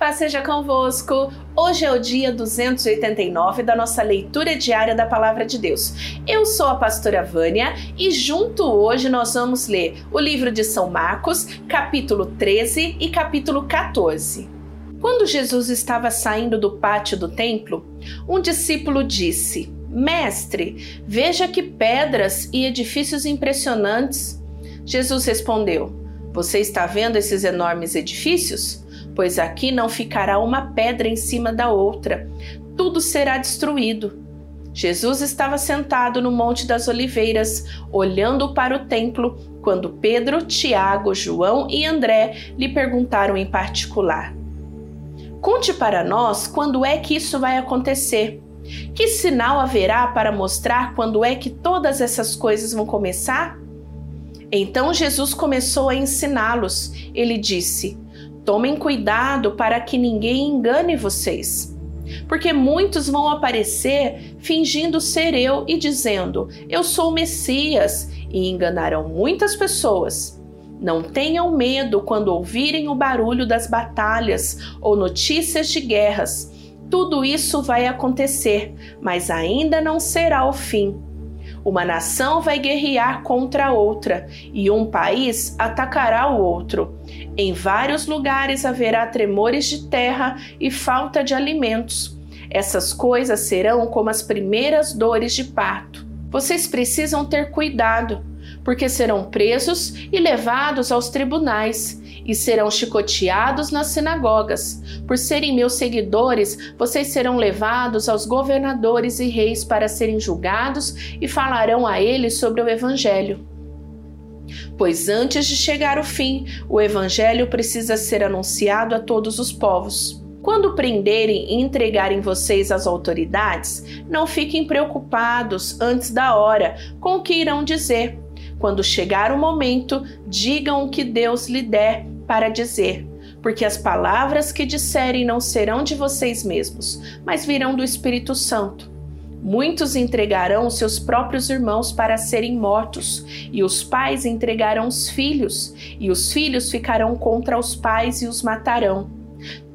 Paz seja convosco. Hoje é o dia 289 da nossa leitura diária da Palavra de Deus. Eu sou a pastora Vânia e junto hoje nós vamos ler o livro de São Marcos, capítulo 13 e capítulo 14. Quando Jesus estava saindo do pátio do templo, um discípulo disse: Mestre, veja que pedras e edifícios impressionantes. Jesus respondeu: Você está vendo esses enormes edifícios? Pois aqui não ficará uma pedra em cima da outra, tudo será destruído. Jesus estava sentado no Monte das Oliveiras, olhando para o templo, quando Pedro, Tiago, João e André lhe perguntaram em particular: Conte para nós quando é que isso vai acontecer. Que sinal haverá para mostrar quando é que todas essas coisas vão começar? Então Jesus começou a ensiná-los. Ele disse: Tomem cuidado para que ninguém engane vocês. Porque muitos vão aparecer fingindo ser eu e dizendo: Eu sou o Messias, e enganarão muitas pessoas. Não tenham medo quando ouvirem o barulho das batalhas ou notícias de guerras. Tudo isso vai acontecer, mas ainda não será o fim. Uma nação vai guerrear contra outra e um país atacará o outro. Em vários lugares haverá tremores de terra e falta de alimentos. Essas coisas serão como as primeiras dores de parto. Vocês precisam ter cuidado, porque serão presos e levados aos tribunais e serão chicoteados nas sinagogas. Por serem meus seguidores, vocês serão levados aos governadores e reis para serem julgados e falarão a eles sobre o Evangelho. Pois antes de chegar o fim, o Evangelho precisa ser anunciado a todos os povos. Quando prenderem e entregarem vocês às autoridades, não fiquem preocupados antes da hora com o que irão dizer. Quando chegar o momento, digam o que Deus lhe der para dizer, porque as palavras que disserem não serão de vocês mesmos, mas virão do Espírito Santo. Muitos entregarão seus próprios irmãos para serem mortos, e os pais entregarão os filhos, e os filhos ficarão contra os pais e os matarão.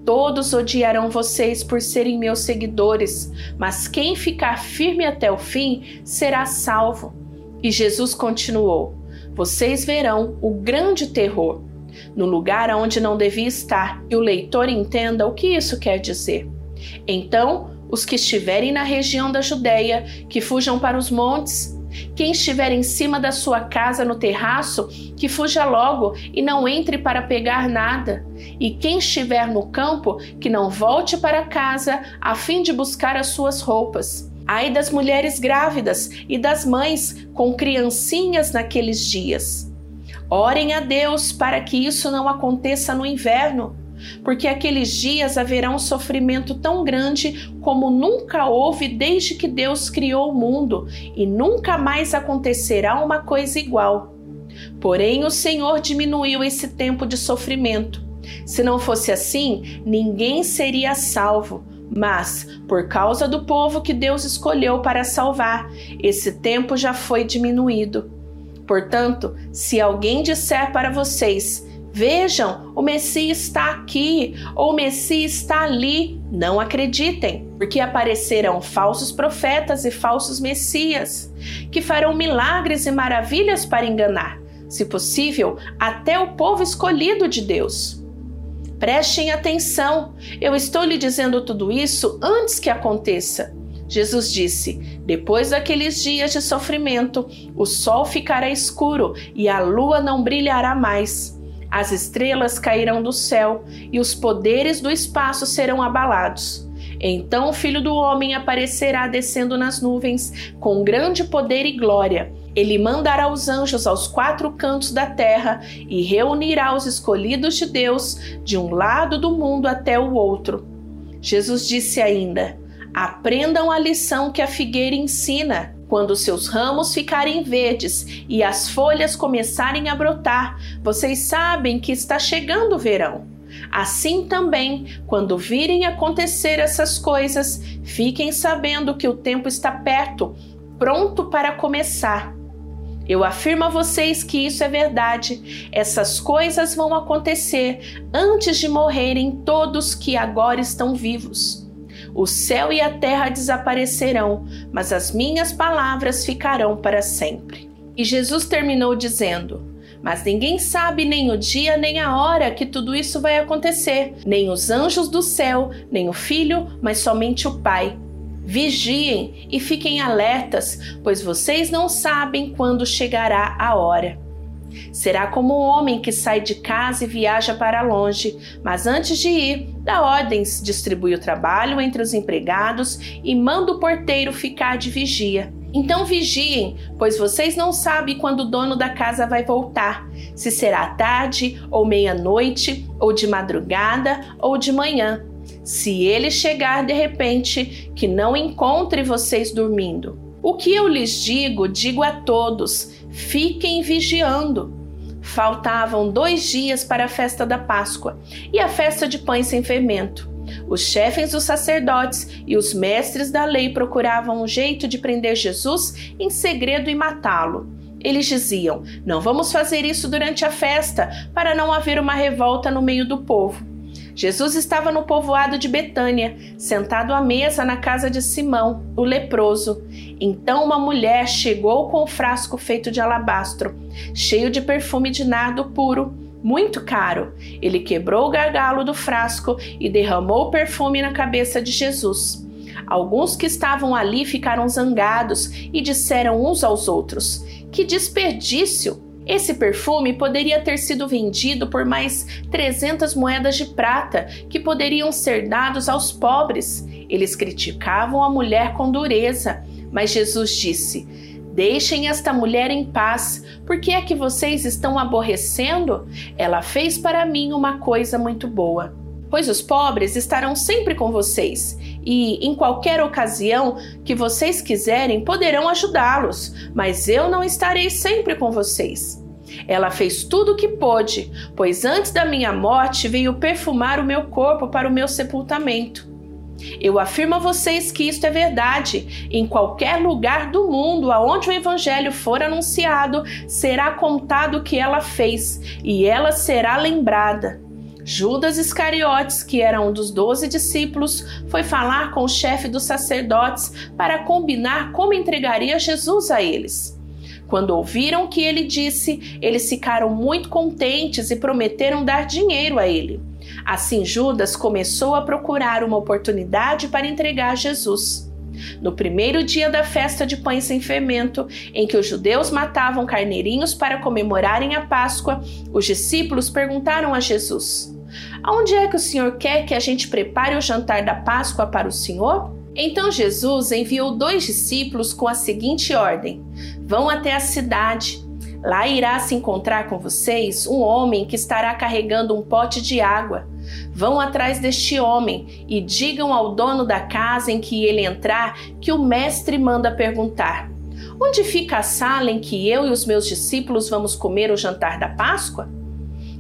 Todos odiarão vocês por serem meus seguidores, mas quem ficar firme até o fim será salvo. E Jesus continuou: Vocês verão o grande terror no lugar onde não devia estar, e o leitor entenda o que isso quer dizer. Então, os que estiverem na região da Judéia, que fujam para os montes, quem estiver em cima da sua casa no terraço, que fuja logo e não entre para pegar nada. E quem estiver no campo, que não volte para casa a fim de buscar as suas roupas. Ai das mulheres grávidas e das mães com criancinhas naqueles dias. Orem a Deus para que isso não aconteça no inverno, porque aqueles dias haverá um sofrimento tão grande como nunca houve desde que Deus criou o mundo, e nunca mais acontecerá uma coisa igual. Porém, o Senhor diminuiu esse tempo de sofrimento. Se não fosse assim, ninguém seria salvo. Mas, por causa do povo que Deus escolheu para salvar, esse tempo já foi diminuído. Portanto, se alguém disser para vocês: Vejam, o Messias está aqui ou o Messias está ali, não acreditem, porque aparecerão falsos profetas e falsos Messias, que farão milagres e maravilhas para enganar, se possível, até o povo escolhido de Deus. Prestem atenção, eu estou lhe dizendo tudo isso antes que aconteça Jesus disse: Depois daqueles dias de sofrimento, o sol ficará escuro e a lua não brilhará mais. As estrelas cairão do céu e os poderes do espaço serão abalados. Então o Filho do Homem aparecerá descendo nas nuvens com grande poder e glória. Ele mandará os anjos aos quatro cantos da terra e reunirá os escolhidos de Deus de um lado do mundo até o outro. Jesus disse ainda: Aprendam a lição que a figueira ensina. Quando seus ramos ficarem verdes e as folhas começarem a brotar, vocês sabem que está chegando o verão. Assim também, quando virem acontecer essas coisas, fiquem sabendo que o tempo está perto, pronto para começar. Eu afirmo a vocês que isso é verdade. Essas coisas vão acontecer antes de morrerem todos que agora estão vivos. O céu e a terra desaparecerão, mas as minhas palavras ficarão para sempre. E Jesus terminou dizendo: Mas ninguém sabe nem o dia nem a hora que tudo isso vai acontecer, nem os anjos do céu, nem o filho, mas somente o Pai. Vigiem e fiquem alertas, pois vocês não sabem quando chegará a hora. Será como um homem que sai de casa e viaja para longe, mas antes de ir, dá ordens, distribui o trabalho entre os empregados e manda o porteiro ficar de vigia. Então vigiem, pois vocês não sabem quando o dono da casa vai voltar, se será à tarde, ou meia-noite, ou de madrugada, ou de manhã se ele chegar de repente, que não encontre vocês dormindo. O que eu lhes digo, digo a todos: fiquem vigiando. Faltavam dois dias para a festa da Páscoa e a festa de pães sem fermento. Os chefes dos sacerdotes e os mestres da lei procuravam um jeito de prender Jesus em segredo e matá-lo. Eles diziam: Não vamos fazer isso durante a festa, para não haver uma revolta no meio do povo. Jesus estava no povoado de Betânia, sentado à mesa na casa de Simão, o leproso. Então uma mulher chegou com um frasco feito de alabastro, cheio de perfume de nardo puro, muito caro. Ele quebrou o gargalo do frasco e derramou o perfume na cabeça de Jesus. Alguns que estavam ali ficaram zangados e disseram uns aos outros: Que desperdício! Esse perfume poderia ter sido vendido por mais 300 moedas de prata que poderiam ser dados aos pobres. Eles criticavam a mulher com dureza, mas Jesus disse: Deixem esta mulher em paz, porque é que vocês estão aborrecendo? Ela fez para mim uma coisa muito boa. Pois os pobres estarão sempre com vocês, e em qualquer ocasião que vocês quiserem poderão ajudá-los, mas eu não estarei sempre com vocês. Ela fez tudo o que pôde, pois antes da minha morte veio perfumar o meu corpo para o meu sepultamento. Eu afirmo a vocês que isto é verdade. Em qualquer lugar do mundo aonde o evangelho for anunciado, será contado o que ela fez e ela será lembrada. Judas Iscariotes, que era um dos doze discípulos, foi falar com o chefe dos sacerdotes para combinar como entregaria Jesus a eles. Quando ouviram o que ele disse, eles ficaram muito contentes e prometeram dar dinheiro a ele. Assim, Judas começou a procurar uma oportunidade para entregar Jesus. No primeiro dia da festa de pães sem fermento, em que os judeus matavam carneirinhos para comemorarem a Páscoa, os discípulos perguntaram a Jesus: Aonde é que o Senhor quer que a gente prepare o jantar da Páscoa para o Senhor? Então Jesus enviou dois discípulos com a seguinte ordem: Vão até a cidade. Lá irá se encontrar com vocês um homem que estará carregando um pote de água. Vão atrás deste homem e digam ao dono da casa em que ele entrar que o mestre manda perguntar: Onde fica a sala em que eu e os meus discípulos vamos comer o jantar da Páscoa?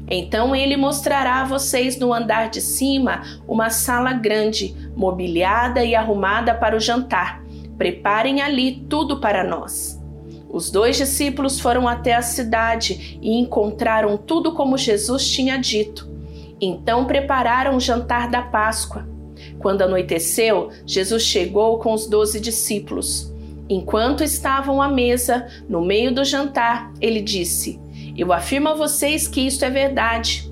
Então ele mostrará a vocês no andar de cima uma sala grande, mobiliada e arrumada para o jantar. Preparem ali tudo para nós. Os dois discípulos foram até a cidade e encontraram tudo como Jesus tinha dito. Então prepararam o jantar da Páscoa. Quando anoiteceu, Jesus chegou com os doze discípulos. Enquanto estavam à mesa, no meio do jantar, ele disse: eu afirmo a vocês que isto é verdade.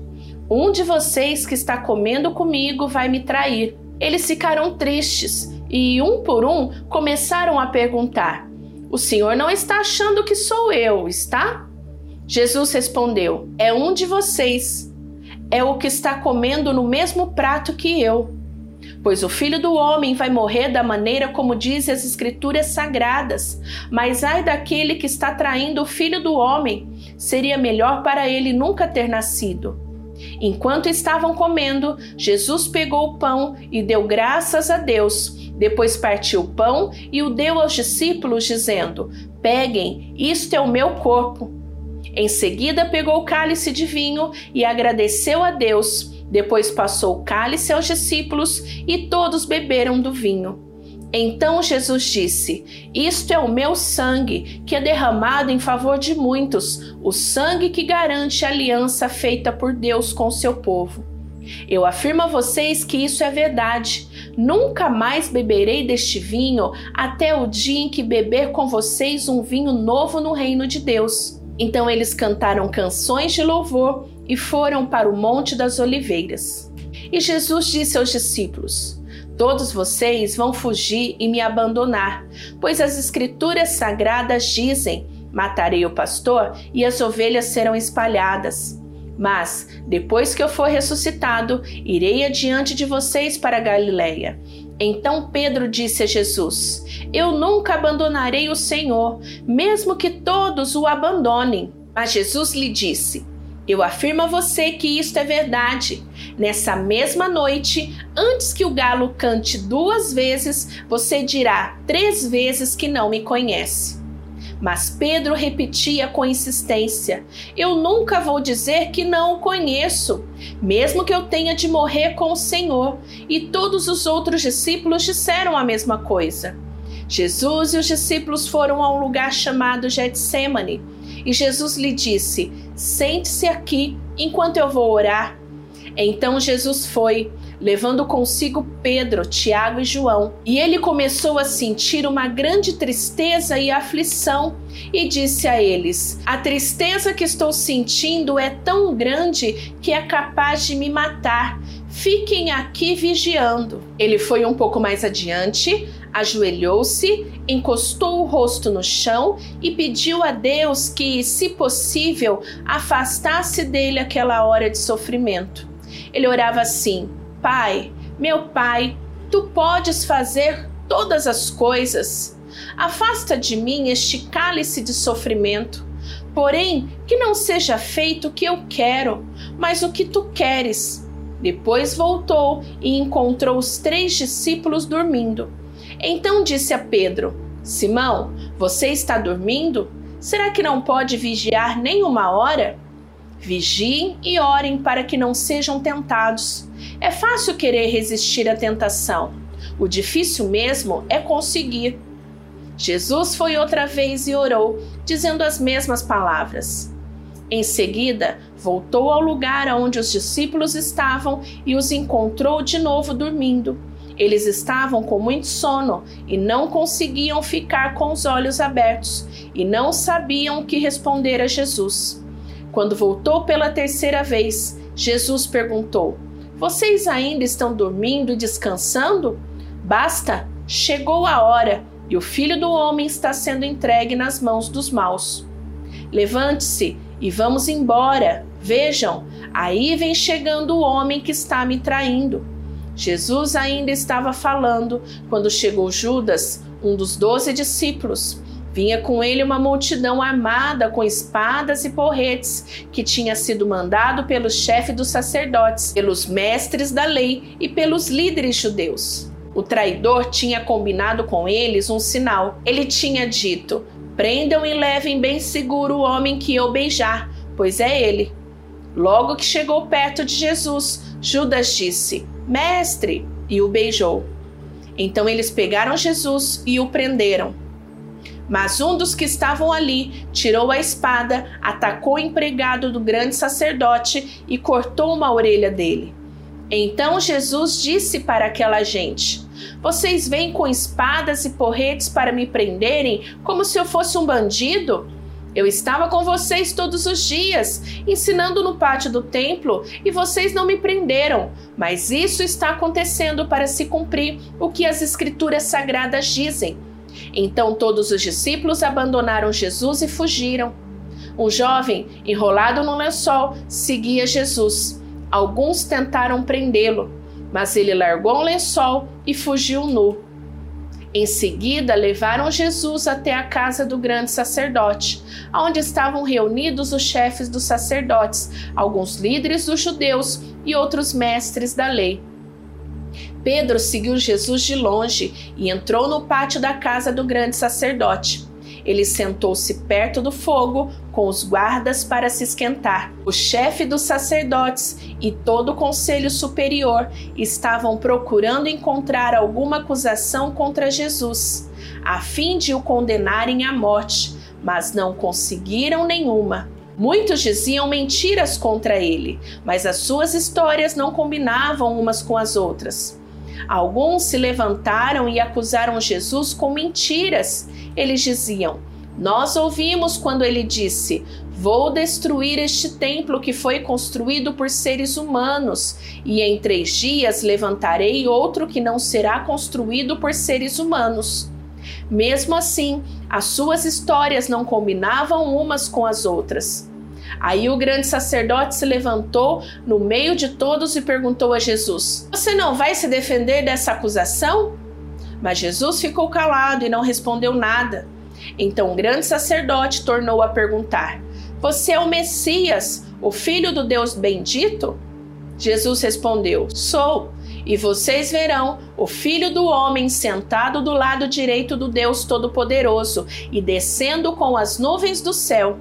Um de vocês que está comendo comigo vai me trair. Eles ficaram tristes e, um por um, começaram a perguntar: O senhor não está achando que sou eu, está? Jesus respondeu: É um de vocês. É o que está comendo no mesmo prato que eu. Pois o filho do homem vai morrer da maneira como dizem as Escrituras sagradas. Mas ai daquele que está traindo o filho do homem, seria melhor para ele nunca ter nascido. Enquanto estavam comendo, Jesus pegou o pão e deu graças a Deus. Depois partiu o pão e o deu aos discípulos, dizendo: Peguem, isto é o meu corpo. Em seguida, pegou o cálice de vinho e agradeceu a Deus. Depois passou o cálice aos discípulos e todos beberam do vinho. Então Jesus disse: Isto é o meu sangue, que é derramado em favor de muitos, o sangue que garante a aliança feita por Deus com seu povo. Eu afirmo a vocês que isso é verdade. Nunca mais beberei deste vinho até o dia em que beber com vocês um vinho novo no reino de Deus. Então eles cantaram canções de louvor e foram para o Monte das Oliveiras. E Jesus disse aos discípulos: Todos vocês vão fugir e me abandonar, pois as Escrituras sagradas dizem: Matarei o pastor e as ovelhas serão espalhadas. Mas, depois que eu for ressuscitado, irei adiante de vocês para Galiléia. Então Pedro disse a Jesus: Eu nunca abandonarei o Senhor, mesmo que todos o abandonem. Mas Jesus lhe disse: Eu afirmo a você que isto é verdade. Nessa mesma noite, antes que o galo cante duas vezes, você dirá três vezes que não me conhece. Mas Pedro repetia com insistência: Eu nunca vou dizer que não o conheço, mesmo que eu tenha de morrer com o Senhor. E todos os outros discípulos disseram a mesma coisa. Jesus e os discípulos foram a um lugar chamado Getsemane, e Jesus lhe disse: Sente-se aqui enquanto eu vou orar. Então Jesus foi, levando consigo Pedro, Tiago e João. E ele começou a sentir uma grande tristeza e aflição, e disse a eles: A tristeza que estou sentindo é tão grande que é capaz de me matar. Fiquem aqui vigiando. Ele foi um pouco mais adiante, ajoelhou-se, encostou o rosto no chão e pediu a Deus que, se possível, afastasse dele aquela hora de sofrimento. Ele orava assim: Pai, meu Pai, tu podes fazer todas as coisas. Afasta de mim este cálice de sofrimento. Porém, que não seja feito o que eu quero, mas o que tu queres. Depois voltou e encontrou os três discípulos dormindo. Então disse a Pedro: Simão, você está dormindo? Será que não pode vigiar nem uma hora? Vigiem e orem para que não sejam tentados. É fácil querer resistir à tentação. O difícil mesmo é conseguir. Jesus foi outra vez e orou, dizendo as mesmas palavras. Em seguida, voltou ao lugar onde os discípulos estavam e os encontrou de novo dormindo. Eles estavam com muito sono e não conseguiam ficar com os olhos abertos e não sabiam o que responder a Jesus. Quando voltou pela terceira vez, Jesus perguntou: Vocês ainda estão dormindo e descansando? Basta, chegou a hora e o filho do homem está sendo entregue nas mãos dos maus. Levante-se e vamos embora. Vejam, aí vem chegando o homem que está me traindo. Jesus ainda estava falando quando chegou Judas, um dos doze discípulos. Vinha com ele uma multidão armada com espadas e porretes, que tinha sido mandado pelo chefe dos sacerdotes, pelos mestres da lei e pelos líderes judeus. O traidor tinha combinado com eles um sinal. Ele tinha dito: Prendam e levem bem seguro o homem que eu beijar, pois é ele. Logo que chegou perto de Jesus, Judas disse: Mestre! e o beijou. Então eles pegaram Jesus e o prenderam. Mas um dos que estavam ali tirou a espada, atacou o empregado do grande sacerdote e cortou uma orelha dele. Então Jesus disse para aquela gente: Vocês vêm com espadas e porretes para me prenderem como se eu fosse um bandido? Eu estava com vocês todos os dias, ensinando no pátio do templo, e vocês não me prenderam. Mas isso está acontecendo para se cumprir o que as Escrituras sagradas dizem. Então todos os discípulos abandonaram Jesus e fugiram. Um jovem, enrolado no lençol, seguia Jesus. Alguns tentaram prendê-lo, mas ele largou o lençol e fugiu nu. Em seguida, levaram Jesus até a casa do grande sacerdote, onde estavam reunidos os chefes dos sacerdotes, alguns líderes dos judeus e outros mestres da lei. Pedro seguiu Jesus de longe e entrou no pátio da casa do grande sacerdote. Ele sentou-se perto do fogo com os guardas para se esquentar. O chefe dos sacerdotes e todo o conselho superior estavam procurando encontrar alguma acusação contra Jesus, a fim de o condenarem à morte, mas não conseguiram nenhuma. Muitos diziam mentiras contra ele, mas as suas histórias não combinavam umas com as outras. Alguns se levantaram e acusaram Jesus com mentiras. Eles diziam: Nós ouvimos quando ele disse: Vou destruir este templo que foi construído por seres humanos, e em três dias levantarei outro que não será construído por seres humanos. Mesmo assim, as suas histórias não combinavam umas com as outras. Aí o grande sacerdote se levantou no meio de todos e perguntou a Jesus: Você não vai se defender dessa acusação? Mas Jesus ficou calado e não respondeu nada. Então o grande sacerdote tornou a perguntar: Você é o Messias, o filho do Deus bendito? Jesus respondeu: Sou. E vocês verão o filho do homem sentado do lado direito do Deus Todo-Poderoso e descendo com as nuvens do céu.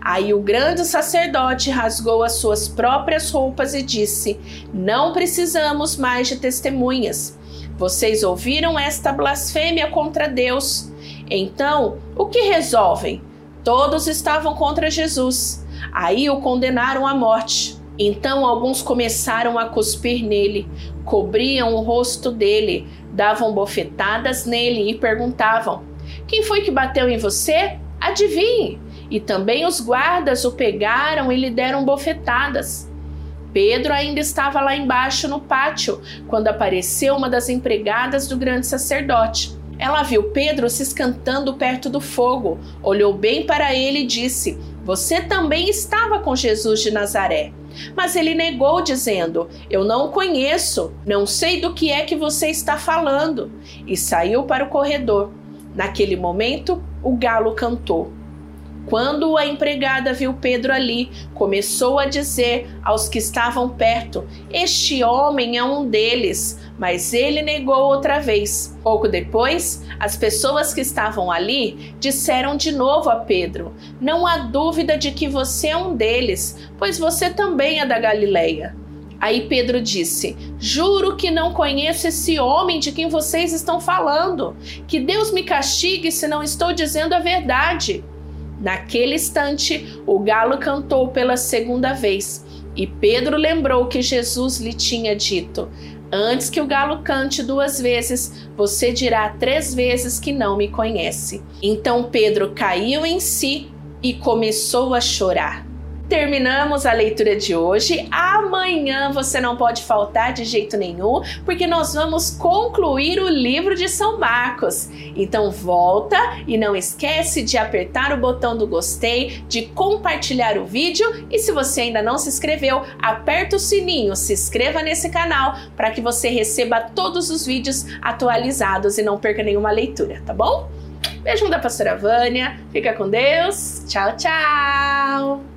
Aí o grande sacerdote rasgou as suas próprias roupas e disse: Não precisamos mais de testemunhas. Vocês ouviram esta blasfêmia contra Deus. Então, o que resolvem? Todos estavam contra Jesus. Aí o condenaram à morte. Então alguns começaram a cuspir nele, cobriam o rosto dele, davam bofetadas nele e perguntavam: Quem foi que bateu em você? Adivinhe! E também os guardas o pegaram e lhe deram bofetadas. Pedro ainda estava lá embaixo no pátio quando apareceu uma das empregadas do grande sacerdote. Ela viu Pedro se escantando perto do fogo, olhou bem para ele e disse: Você também estava com Jesus de Nazaré. Mas ele negou, dizendo: Eu não o conheço, não sei do que é que você está falando. E saiu para o corredor. Naquele momento, o galo cantou. Quando a empregada viu Pedro ali, começou a dizer aos que estavam perto: Este homem é um deles. Mas ele negou outra vez. Pouco depois, as pessoas que estavam ali disseram de novo a Pedro: Não há dúvida de que você é um deles, pois você também é da Galileia. Aí Pedro disse: Juro que não conheço esse homem de quem vocês estão falando. Que Deus me castigue se não estou dizendo a verdade. Naquele instante, o galo cantou pela segunda vez, e Pedro lembrou que Jesus lhe tinha dito: Antes que o galo cante duas vezes, você dirá três vezes que não me conhece. Então Pedro caiu em si e começou a chorar terminamos a leitura de hoje. Amanhã você não pode faltar de jeito nenhum, porque nós vamos concluir o livro de São Marcos. Então volta e não esquece de apertar o botão do gostei, de compartilhar o vídeo e se você ainda não se inscreveu, aperta o sininho, se inscreva nesse canal para que você receba todos os vídeos atualizados e não perca nenhuma leitura, tá bom? Beijo da pastora Vânia, fica com Deus, tchau, tchau!